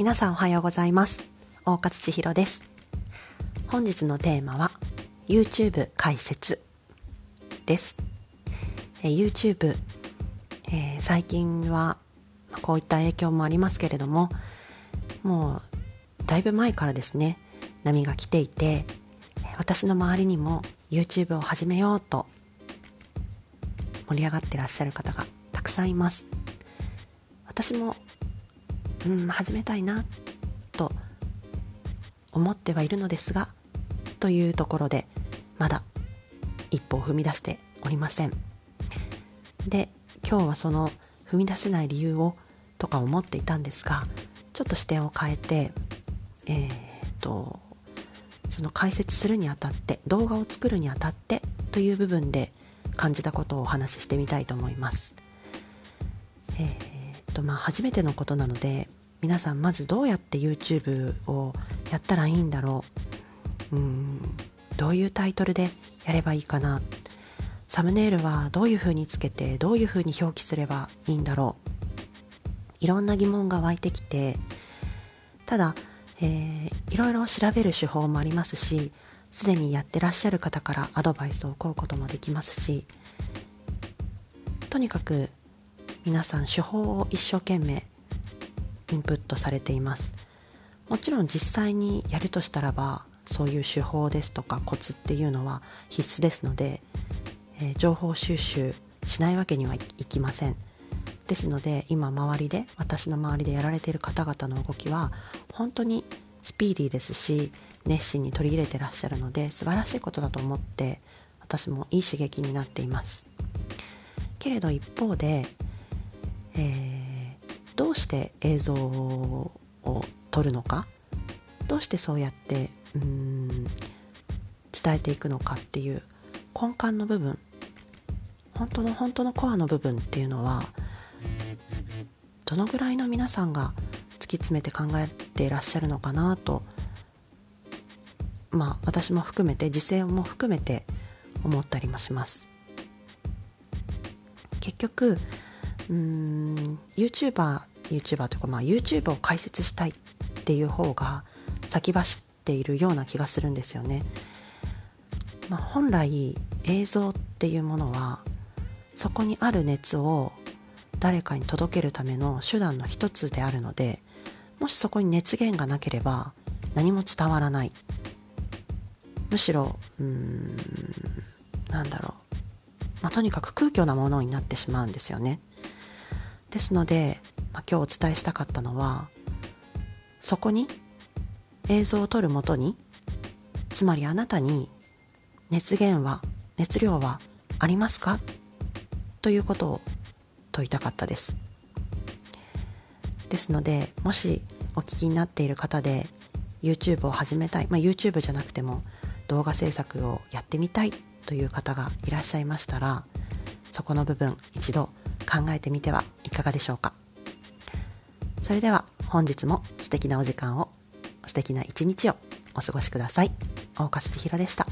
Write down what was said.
皆さんおはようございます。大勝千尋です。本日のテーマは YouTube 解説です。え YouTube、えー、最近はこういった影響もありますけれどももうだいぶ前からですね波が来ていて私の周りにも YouTube を始めようと盛り上がってらっしゃる方がたくさんいます。私もうん始めたいなと思ってはいるのですがというところでまだ一歩を踏み出しておりませんで今日はその踏み出せない理由をとか思っていたんですがちょっと視点を変えてえー、っとその解説するにあたって動画を作るにあたってという部分で感じたことをお話ししてみたいと思います。えー、とまあ初めてのことなので皆さんまずどうやって YouTube をやったらいいんだろう？うんどういうタイトルでやればいいかな？サムネイルはどういう風につけてどういう風に表記すればいいんだろう？いろんな疑問が湧いてきてただえー、いろいろ調べる手法もありますしすでにやってらっしゃる方からアドバイスを請うこともできますしとにかく皆さん手法を一生懸命インプットされています。もちろん実際にやるとしたらばそういう手法ですとかコツっていうのは必須ですので、えー、情報収集しないわけにはいきません。ですので今周りで私の周りでやられている方々の動きは本当にスピーディーですし熱心に取り入れてらっしゃるので素晴らしいことだと思って私もいい刺激になっています。けれど一方で、えー、どうして映像を撮るのか？どうしてそうやってうん伝えていくのかっていう根幹の部分。本当の本当のコアの部分っていうのはどのぐらいの皆さんが突き詰めて考えていらっしゃるのかなとまあ私も含めて時勢も含めて思ったりもします。結局うん YouTuber YouTuber というかまあ YouTube を解説したいっていう方が先走っているような気がするんですよね、まあ、本来映像っていうものはそこにある熱を誰かに届けるための手段の一つであるのでもしそこに熱源がなければ何も伝わらない。むしろうーんなんだろう、まあ、とにかく空虚なものになってしまうんですよね。ですので、まあ、今日お伝えしたかったのはそこに映像を撮るもとにつまりあなたに熱源は熱量はありますか？ということを問いたかったです。ですのでもしお聞きになっている方で YouTube を始めたい、まあ、YouTube じゃなくても動画制作をやってみたいという方がいらっしゃいましたらそこの部分一度考えてみてはいかがでしょうか？それでは本日も素敵なお時間を素敵な一日をお過ごしください。大岡千尋でした。